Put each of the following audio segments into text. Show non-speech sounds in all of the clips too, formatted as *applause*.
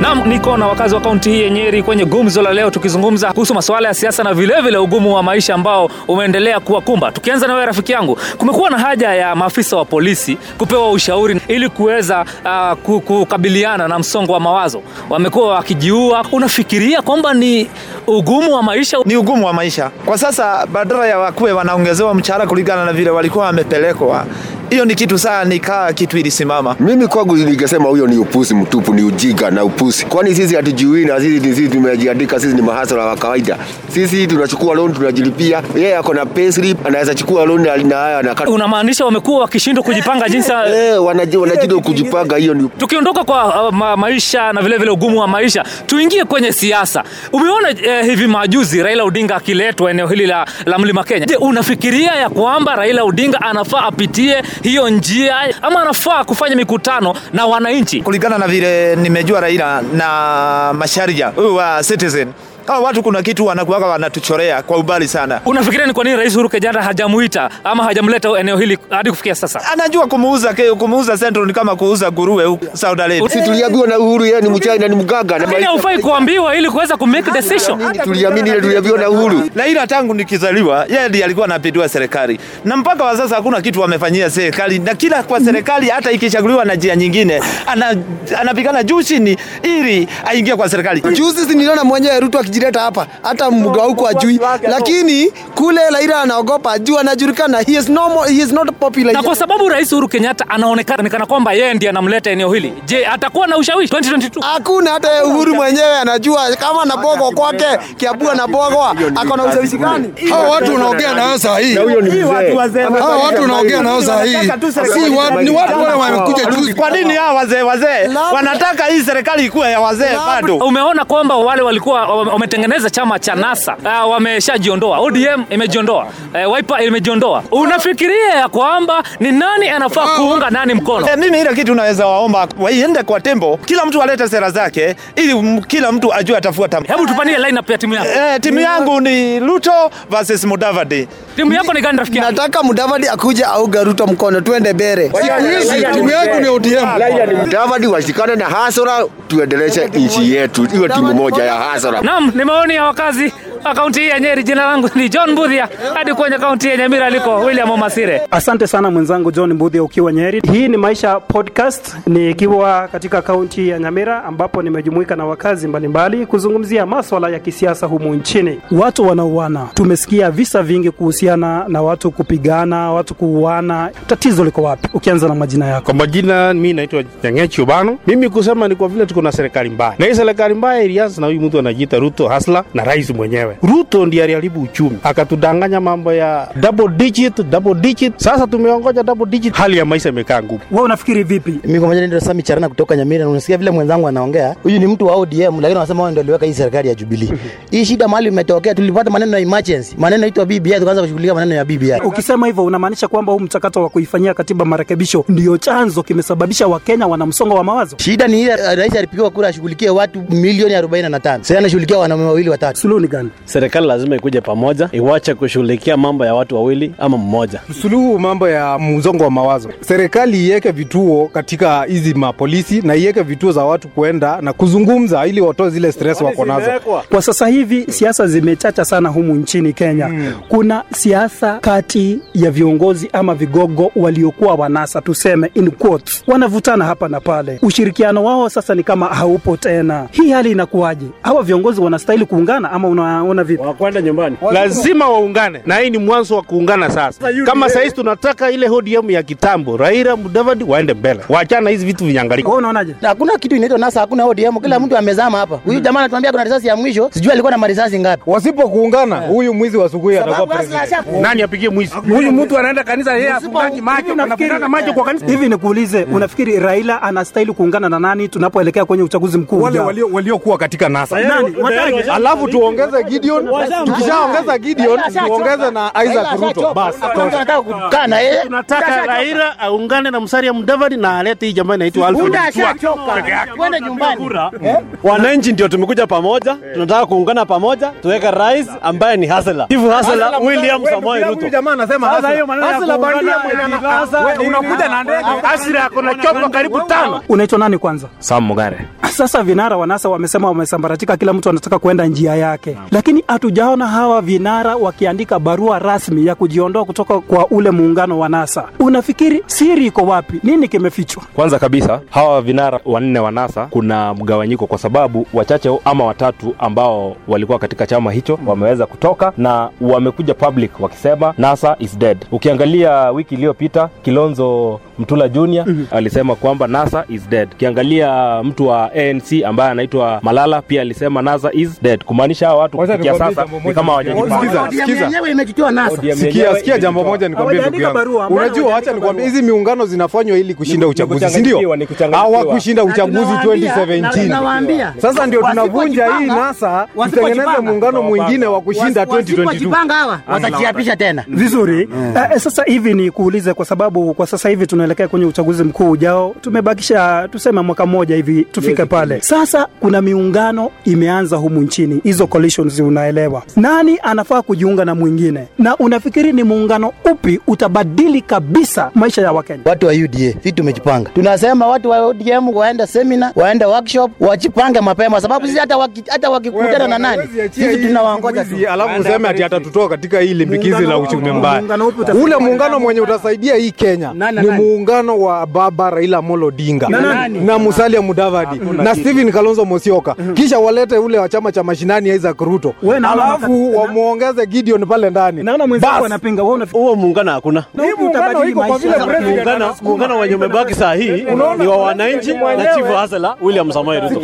Naam, niko na wakazi wa kaunti hii ya Nyeri kwenye gumzo la leo, tukizungumza kuhusu masuala ya siasa na vilevile vile ugumu wa maisha ambao umeendelea kuwakumba. Tukianza na wewe rafiki yangu, kumekuwa na haja ya maafisa wa polisi kupewa ushauri ili kuweza uh, kukabiliana na msongo wa mawazo. Wamekuwa wakijiua. Unafikiria kwamba ni ugumu wa maisha? ni ugumu wa maisha kwa sasa. Badala ya wakuwe wanaongezewa mshahara kulingana na vile walikuwa wamepelekwa, hiyo ni kitu saa nikaa kitu ilisimama. Mimi kwangu ningesema huyo ni upuzi mtupu, ni ujinga na upuzi, kwani sisi hatujui na sisi ni sisi tumejiandika, sisi ni mahasara wa kawaida. Sisi tunachukua loan tunajilipia, yeye ako na payslip, anaweza chukua loan na na kata. Unamaanisha wamekuwa wakishindwa kujipanga *laughs* jinsi Eh, wanajidwa kujipanga, hiyo ni Tukiondoka kwa uh, ma maisha na vilevile vile ugumu wa maisha, tuingie kwenye siasa. Umeona eh, hivi majuzi Raila Odinga akiletwa eneo hili la, la Mlima Kenya. Je, unafikiria ya kwamba Raila Odinga anafaa apitie hiyo njia ama anafaa kufanya mikutano na wananchi? kulingana na vile nimejua Raila na Masharija huyu wa Citizen, hawa watu kuna kitu wanakuwaga wanatuchorea kwa ubali sana. Unafikiria ni kwa nini Rais Uhuru Kenyatta hajamuita ama hajamleta eneo hili hadi kufikia sasa? Anajua kumuuza ke, kumuuza Central ni kama kuuza nguruwe Saudi Arabia. Sisi tuliambiwa na Uhuru yeye ni mchaina ni mganga na Lakini haufai kuambiwa ili kuweza kumake decision. Tuliamini ile tuliambiwa na Uhuru Raila tangu nikizaliwa yeye ndiye alikuwa anapindua serikali, na mpaka wa sasa hakuna kitu wamefanyia serikali, na kila kwa serikali hata ikichaguliwa na njia nyingine ana, anapigana juu chini ili aingie kwa serikali. Juzi si niliona mwenyewe Ruto akijileta hapa, hata mga huko ajui, lakini kule Raila anaogopa juu anajulikana, he is no more, he is not popular. Na kwa sababu Rais Uhuru Kenyatta anaonekana ni kana kwamba yeye ndiye anamleta eneo hili, je, atakuwa na ushawishi 2022? Hakuna hata yeye Uhuru mwenyewe anajua kama anabogwa kwake, Kiambu anabogwa, ako na ushawishi gani? Hao watu unaongea nao saa hii, hao watu unaongea nao saa hii si watu, ni watu wale wamekuja juzi. Kwa nini hao wazee wazee wanataka hii serikali ikuwe ya wazee bado? Umeona kwamba wale walikuwa wame- wametengeneza chama cha NASA uh, wameshajiondoa. ODM imejiondoa, uh, Wiper imejiondoa. Unafikiria ya kwamba ni nani anafaa kuunga nani mkono? Eh, mimi ile kitu naweza waomba waiende kwa tembo, kila mtu alete sera zake ili kila mtu ajue atafuata. Hebu tupanie lineup ya timu yako. Eh, timu yangu ni Ruto versus Mudavadi. Timu yako ni gani rafiki yangu? Nataka Mudavadi akuje auga Ruto mkono, tuende bere. Timu yangu ni ODM. Mudavadi washikane na hasara, tuendeleshe nchi yetu iwe timu moja ya hasara. Naam, ni maoni ya wakazi. wa kaunti hii ya Nyeri. Jina langu ni John Mbudhia, hadi kwenye kaunti ya Nyamira aliko William Omasire. Asante sana mwenzangu John Mbudhia ukiwa Nyeri. Hii ni Maisha Podcast nikiwa katika kaunti ya Nyamira ambapo nimejumuika na wakazi mbalimbali kuzungumzia maswala ya kisiasa humu nchini. Watu wanauana, tumesikia visa vingi kuhusiana na watu kupigana, watu kuuana. Tatizo liko wapi? Ukianza na majina yako. Kwa majina mimi naitwa Nyangechi Ubano. Mimi kusema ni kwa vile tuko na serikali mbaya, na hii serikali mbaya ilianza na huyu mtu anajiita Ruto hasla na rais mwenyewe. Ruto ndiye aliharibu uchumi, akatudanganya mambo ya double digit, double digit. Sasa tumeongoja double digit, hali ya maisha imekaa ngumu. Wewe unafikiri vipi? Mimi kwa majina Sami Charana kutoka Nyamira. na Unasikia vile mwenzangu anaongea, huyu ni mtu wa ODM, lakini wanasema wao ndio aliweka hii serikali ya Jubilee. *laughs* Hii shida mahali imetokea, tulipata maneno ya emergency, maneno yaitwa BBI, tukaanza kushughulikia maneno ya BBI. Ukisema hivyo unamaanisha kwamba huu mchakato wa kuifanyia katiba marekebisho ndio chanzo kimesababisha Wakenya wana msongo wa mawazo? Shida ni ile rais alipigiwa kura ashughulikie watu milioni 45. Sasa anashughulikia wanaume wawili watatu. Suluhu ni gani? Serikali lazima ikuje pamoja, iwache kushughulikia mambo ya watu wawili ama mmoja. Suluhu mambo ya mzongo wa mawazo, serikali iweke vituo katika hizi mapolisi na iweke vituo za watu kuenda na kuzungumza, ili watoe zile stress wako nazo. Kwa sasa hivi siasa zimechacha sana humu nchini Kenya. Kuna siasa kati ya viongozi ama vigogo waliokuwa wanasa, tuseme in quotes, wanavutana hapa na pale. Ushirikiano wao sasa ni kama haupo tena. Hii hali inakuwaje? Hawa viongozi wanastahili kuungana ama unaona vipi? Wakwenda nyumbani. Lazima waungane, na hii ni mwanzo wa kuungana sasa. Kama sahizi tunataka ile ODM ya kitambo, Raila Mudavadi waende mbele, waachana hizi vitu vinyangalika. Wewe unaonaje? Hakuna kitu inaitwa NASA, hakuna ODM, kila mtu amezama hapa. Huyu jamaa anatuambia kuna risasi ya mwisho, sijui alikuwa na marisasi ngapi. Wasipokuungana, huyu mwizi wa asubuhi atakuwa president. Nani apigie mwizi? Huyu mtu anaenda kanisa, yeye afungaji macho, anafungana macho kwa kanisa. Hivi nikuulize, unafikiri Raila anastahili kuungana na nani tunapoelekea kwenye uchaguzi mkuu Wale walio- waliokuwa katika NASA. Nani? Alafu tuongeze Gideon, tukishaongeza Gideon tuongeze na Isaac Ruto. Basi Tunataka kukaa na yeye. Tunataka Raila aungane na Musalia Mudavadi na alete hii jamaa inaitwa Alfred Mutua. Kwenda nyumbani. Wananchi ndio tumekuja pamoja, tunataka kuungana pamoja, tuweke rais ambaye ni hasela, chifu hasela William Samoei Ruto. Huyu jamaa anasema hasla bandia mwenye unakuja na ndege. Hasela ako na chopa karibu tano. Unaitwa nani kwanza? Sam Mugare. Sasa vinara wa NASA wamesema wamesambaratika, kila mtu anataka kuenda njia yake, lakini hatujaona hawa vinara wakiandika barua rasmi ya kujiondoa kutoka kwa ule muungano wa NASA. Unafikiri siri iko wapi? Nini kimefichwa? Kwanza kabisa hawa vinara wanne wa NASA kuna mgawanyiko, kwa sababu wachache ama watatu ambao walikuwa katika chama hicho wameweza kutoka na wamekuja public wakisema NASA is dead. Ukiangalia wiki iliyopita Kilonzo Mtula Junior alisema kwamba NASA is dead. Ukiangalia mtu wa ANC ambaye anaitwa Malala pia alisema NASA is dead, kumaanisha hawa watu kufikia sasa jambo ni moja. kama hawajajipanga. Sikia, sikia jambo moja nikwambie ndugu yangu. Unajua, acha nikwambie hizi miungano zinafanywa ili kushinda uchaguzi, si ndio? Hawakushinda uchaguzi 2017. Sasa ndio tunavunja hii NASA tutengeneze muungano mwingine wa kushinda 2022. Wasipojipanga hawa watajiapisha tena. Vizuri. Eh, eh, sasa hivi ni kuulize, kwa sababu kwa sasa hivi tunaelekea kwenye uchaguzi mkuu ujao, tumebakisha tuseme mwaka mmoja hivi tufike pale. Sasa kuna miungano imeanza humu nchini, hizo coalitions, unaelewa nani anafaa kujiunga na mwingine, na unafikiri ni muungano upi utabadili kabisa maisha ya Wakenya? Watu wa UDA vitu tumejipanga, tunasema watu wa ODM waende seminar, waende workshop, wajipange mapema, sababu sisi hata waki, hata wakikutana na nani, sisi tunawaongoja tu. Alafu useme ati atatutoa katika hii limbikizi la uchumi mbaya. Ule muungano mwenye utasaidia hii Kenya ni nani? Muungano wa baba Raila Amolo Odinga Na nani? na Musalia Mudavadi na Stephen Kalonzo Musyoka, kisha walete ule wa chama cha mashinani Isaac Ruto, alafu wamuongeze Gideon pale ndani. Naona mwenzako anapinga, wewe unafikiri Huo muungano hakuna. Muungano wenye umebaki saa hii ni wa wananchi na Chief hasela William Samoei Ruto.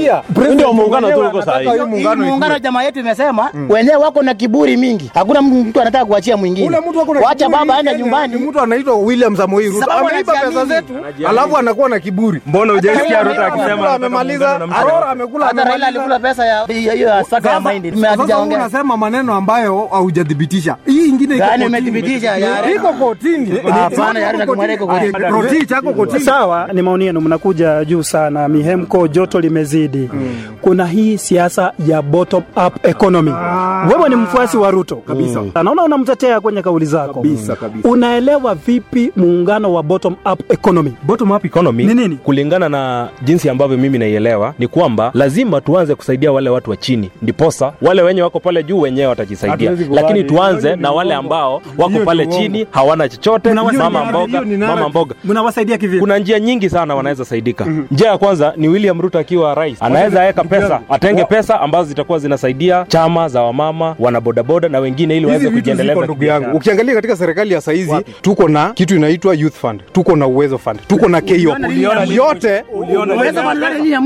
Ndio muungano tu uko saa hii. muungano jamaa yetu imesema wenyewe wako na kiburi mingi, hakuna mtu anataka kuachia mwingine. Na Wacha baba aende nyumbani. Mtu anaitwa William Samoei Ruto. Ameiba pesa zetu, alafu anakuwa na kiburi. Mbona hujasikia Ruto akisema amemaliza, Arora amekula, Hata Raila alikula pesa ya hiyo ya saka ya mahindi. Sasa unasema maneno ambayo haujadhibitisha. Hii ingine iko kotini. umethibitisha ya Iko kotini. Hapana, yari na kumweka iko kotini. Roti chako kotini. Sawa, ni maoni yenu, mnakuja juu sana, mihemko, joto limezidi. Kuna hii siasa ya bottom up economy. Wewe ni mfuasi wa Ruto kabisa, naona unamtetea kwenye kauli zako Kabisa, kabisa. Unaelewa vipi muungano wa bottom up economy? bottom up economy Ni nini? kulingana na jinsi ambavyo mimi naielewa ni kwamba lazima tuanze kusaidia wale watu wa chini ndiposa wale wenye wako pale juu wenyewe watajisaidia. Lakini tuanze na wale ambao wako pale chini hawana chochote. Mama mboga mama mboga. Mnawasaidia kivipi? kuna njia nyingi sana wanaweza saidika. Njia ya kwanza ni william ruto akiwa rais. Anaweza weka pesa atenge pesa ambazo zitakuwa zinasaidia chama za wamama wanabodaboda na wengine ili Hizi waweze kujiendeleza ndugu yangu. Ukiangalia katika serikali ya saizi tuko na kitu inaitwa youth fund, tuko na uwezo fund, tuko na KO. Yote.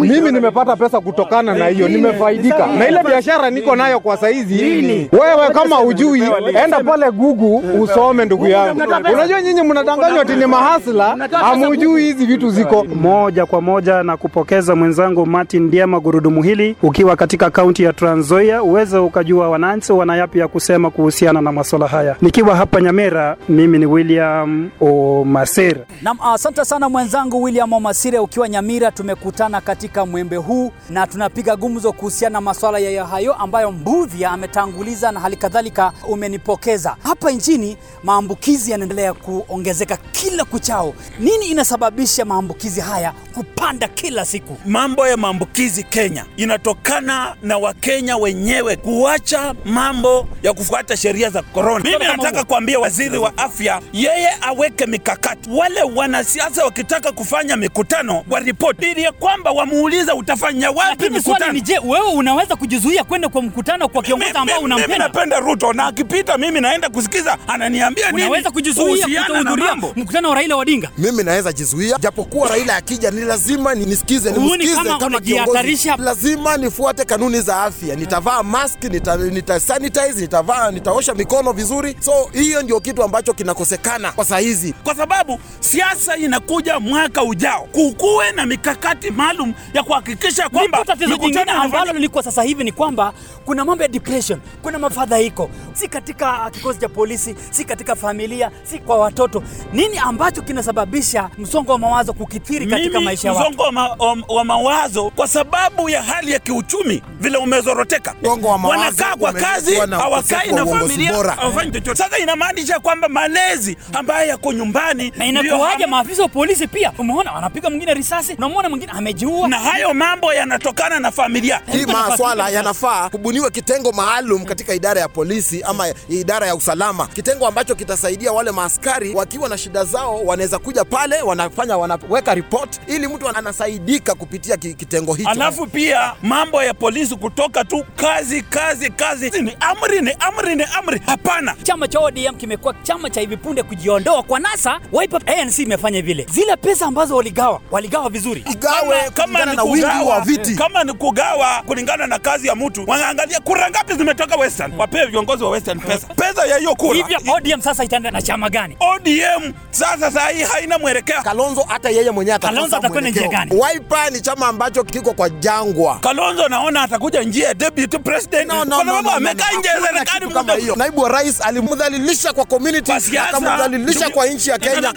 Mimi nimepata pesa kutokana na hiyo, nimefaidika. Na ile biashara niko nayo kwa saizi. Wewe kama ujui, enda pale Google usome ndugu yangu. Unajua nyinyi mnadanganywa tini mahasla, hamujui hizi vitu ziko. Moja kwa moja na kupokeza mwenzangu Martin Ndiema gurudumu hili ukiwa katika kaunti ya Trans Nzoia, uweze ukajua wananchi wana yapi ya kusema kuhusiana na masuala haya. Nikiwa hapa Nyamera, mimi ni William Omasir. Nam, asante sana mwenzangu William Omasire ukiwa Nyamira. Tumekutana katika mwembe huu na tunapiga gumzo kuhusiana na maswala ya hayo ambayo Mbudhia ametanguliza na halikadhalika umenipokeza. Hapa nchini maambukizi yanaendelea kuongezeka kila kuchao. Nini inasababisha maambukizi haya kupanda kila siku? Mambo ya maambukizi Kenya inatokana na Wakenya wenyewe kuacha mambo ya kufuata sheria za korona. Mimi nataka kuambia waziri wa afya, yeye aweke mikakati. Wale wanasiasa wakitaka kufanya mikutano waripoti, ili ya kwamba wamuuliza utafanya wapi Lakini swali mikutano. ni je, wewe unaweza kujizuia kwenda kwa mkutano kwa kiongozi ambao Mimi napenda Ruto na akipita mimi naenda kusikiza, ananiambia nini Unaweza kujizuia kutohudhuria mkutano wa Raila Odinga? mimi naweza jizuia, japokuwa Raila akija ni lazima ni- nisikize, nimsikize kama kama kiongozi. Lazima nifuate kanuni za afya, nitavaa mask, nita, nita sanitize, nitavaa, nitaosha mikono vizuri. So hiyo ndio kitu ambacho kinakosekana kwa saa hizi. kwa sababu si siasa inakuja mwaka ujao, kukuwe na mikakati maalum ya kuhakikisha kwamba tatizo jingine ambalo liko sasa hivi ni kwamba kuna mambo ya depression, kuna mafadhaiko, si katika kikosi cha polisi, si katika familia, si kwa watoto. Nini ambacho kinasababisha msongo wa mawazo kukithiri katika maisha ya watu? msongo wa, ma, wa, wa mawazo kwa sababu ya hali ya kiuchumi vile umezoroteka. wa Wanakaa kwa kazi, hawakai na familia, hawafanyi chochote. Sasa inamaanisha kwamba malezi ambayo yako nyumbani Na ndio inakuwaje ham- maafisa wa polisi pia? Umeona wanapiga mwingine risasi, unamwona mwingine amejiua. na hayo mambo yanatokana na familia. hii maswala yanafaa kubuniwe kitengo maalum katika idara ya polisi ama idara ya usalama, kitengo ambacho kitasaidia wale maaskari wakiwa na shida zao, wanaweza kuja pale, wanafanya wanaweka report, ili mtu anasaidika kupitia kitengo hicho. Alafu pia mambo ya polisi kutoka tu kazi kazi kazi, ni amri ni amri ni amri. Hapana, Chama cha ODM kimekuwa chama cha hivi punde kujiondoa kwa NASA. Wiper ANC imefanya vile, zile pesa ambazo waligawa waligawa vizuri. igawe kama ni na wingi wa kugawa, viti. kama ni kugawa kulingana na kazi ya mtu, wanaangalia kura ngapi zimetoka Western, wapewe viongozi wa Western pesa pesa ya hiyo kura. Hivyo ODM sasa itaenda na chama gani? ODM sasa saa hii haina mwelekeo. Kalonzo hata yeye mwenyewe Kalonzo atakwenda njia gani? Wiper ni chama ambacho kiko kwa jangwa. Kalonzo naona atakuja njia ya deputy president No, no, kwa sababu amekaa nje ya serikali muda. Naibu wa rais alimdhalilisha kwa community, akamdhalilisha kwa nchi ya Kenya,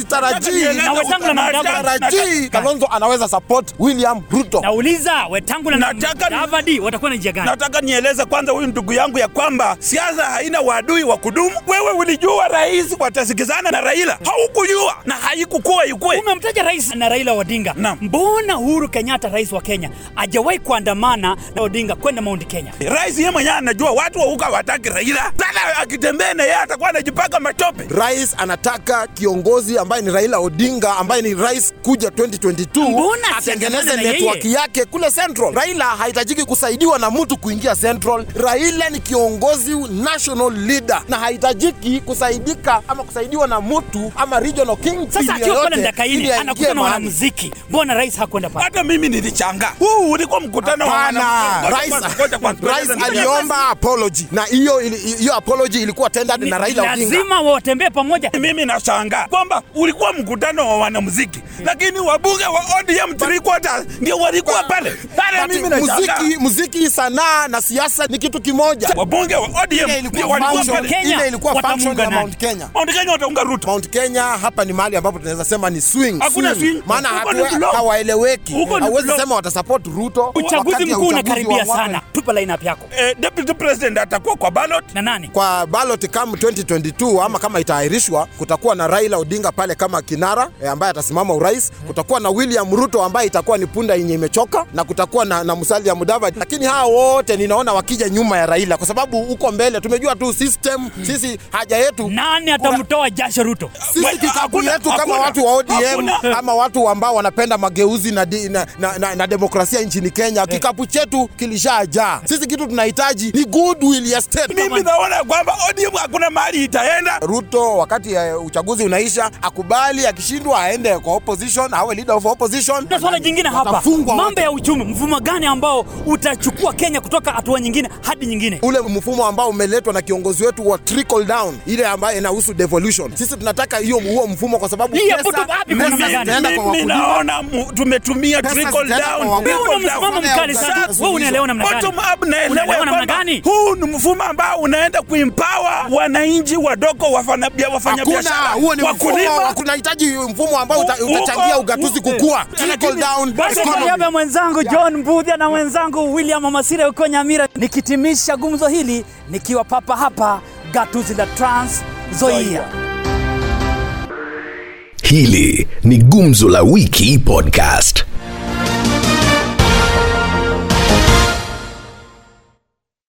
sitarajii nataka nieleze Na Wetangula na Mudavadi. sitarajii Kalonzo anaweza support William Ruto. Nauliza Wetangula na Nataka- Mudavadi watakuwa na njia gani? Nataka nieleze kwanza huyu ndugu yangu ya kwamba siasa haina wadui wa kudumu. Wewe ulijua rais watasikizana na Raila, haukujua na haikukuwa ikwe. Umemtaja rais na Raila Odinga. Mbona Uhuru Kenyatta rais wa Kenya ajawahi kuandamana na Odinga kwenda Mount Kenya? Rais yeye mwenyewe anajua watu wa huko hawataki Raila. Sasa akitembea na yeye atakuwa anajipaka matope. Rais anataka kiongozi ambaye ni Raila Odinga ambaye ni rais kuja 2022 atengeneze network yake kule Central. Raila hahitajiki kusaidiwa na mtu kuingia Central. Raila ni kiongozi national leader na hahitajiki kusaidika ama kusaidiwa na mtu ama regional king Sasa akiwa pale Ndakaini anakutana na wanamuziki, mbona rais hakwenda pale? Hata mimi nilichanga, Huu ulikuwa mkutano wa wanamuziki. rais, aliomba apology na hiyo hiyo apology ilikuwa tendered na Raila Odinga. Lazima watembee pamoja. Mimi nashangaa kwamba ulikuwa mkutano wa wanamuziki, lakini wabunge wa ODM three quarters ndio walikuwa pale. Pale mimi na muziki, muziki, sanaa na siasa ni kitu kimoja. Wabunge wa ODM ndio walikuwa pale. Kenya ile ilikuwa function ya? Mount Kenya. Mount Kenya wataunga Ruto. Mount Kenya hapa ni mahali ambapo tunaweza sema ni swing. Hakuna swing. Maana hawaeleweki. Block. sema watasupport Ruto. Uchaguzi mkuu unakaribia sana, tupa lineup yako Eh, deputy president atakuwa kwa ballot na nani? kwa ballot kama 2022 ama kama itaahirishwa, kutakuwa na Raila Odinga pale kama kinara e, ambaye atasimama urais. Kutakuwa na William Ruto ambaye itakuwa ni punda yenye imechoka, na kutakuwa na, na Musalia Mudavadi. Lakini hawa wote ninaona wakija nyuma ya Raila, kwa sababu huko mbele tumejua tu system. Sisi haja yetu Nani atamtoa jasho Ruto? sisi kikapu yetu kama watu wa ODM ama watu ambao wanapenda mageuzi na, di, na, na, na, na demokrasia nchini Kenya, kikapu chetu kilishajaa. Sisi kitu tunahitaji ni goodwill ya state. mimi naona kwamba ODM hakuna mahali itaenda. Ruto wakati ya uchaguzi unaisha akubali, akishindwa aende kwa opposition, awe leader of opposition. Na swala jingine hapa, mambo ya uchumi, mfumo gani ambao utachukua Kenya kutoka hatua nyingine hadi nyingine? ule mfumo ambao umeletwa na kiongozi wetu wa trickle down, ile ambayo inahusu devolution. Sisi tunataka hiyo huo mfumo kwa sababu Mimi naona tumetumia trickle down. wakulima. Wewe una msimamo mkali sana. Wewe unaelewa namna gani? Bottom up naelewa namna gani? huu ni mfumo ambao unaenda kuempower wananchi wadogo wafanya bia- kunahitaji mfumo ambao utachangia ugatuzi kukua. Basi kwa niaba ya mwenzangu John Mbudhia na mwenzangu William Amasire huko Nyamira, nikitimisha gumzo hili nikiwa papa hapa gatuzi la Trans Nzoia. Hili ni Gumzo la Wiki Podcast.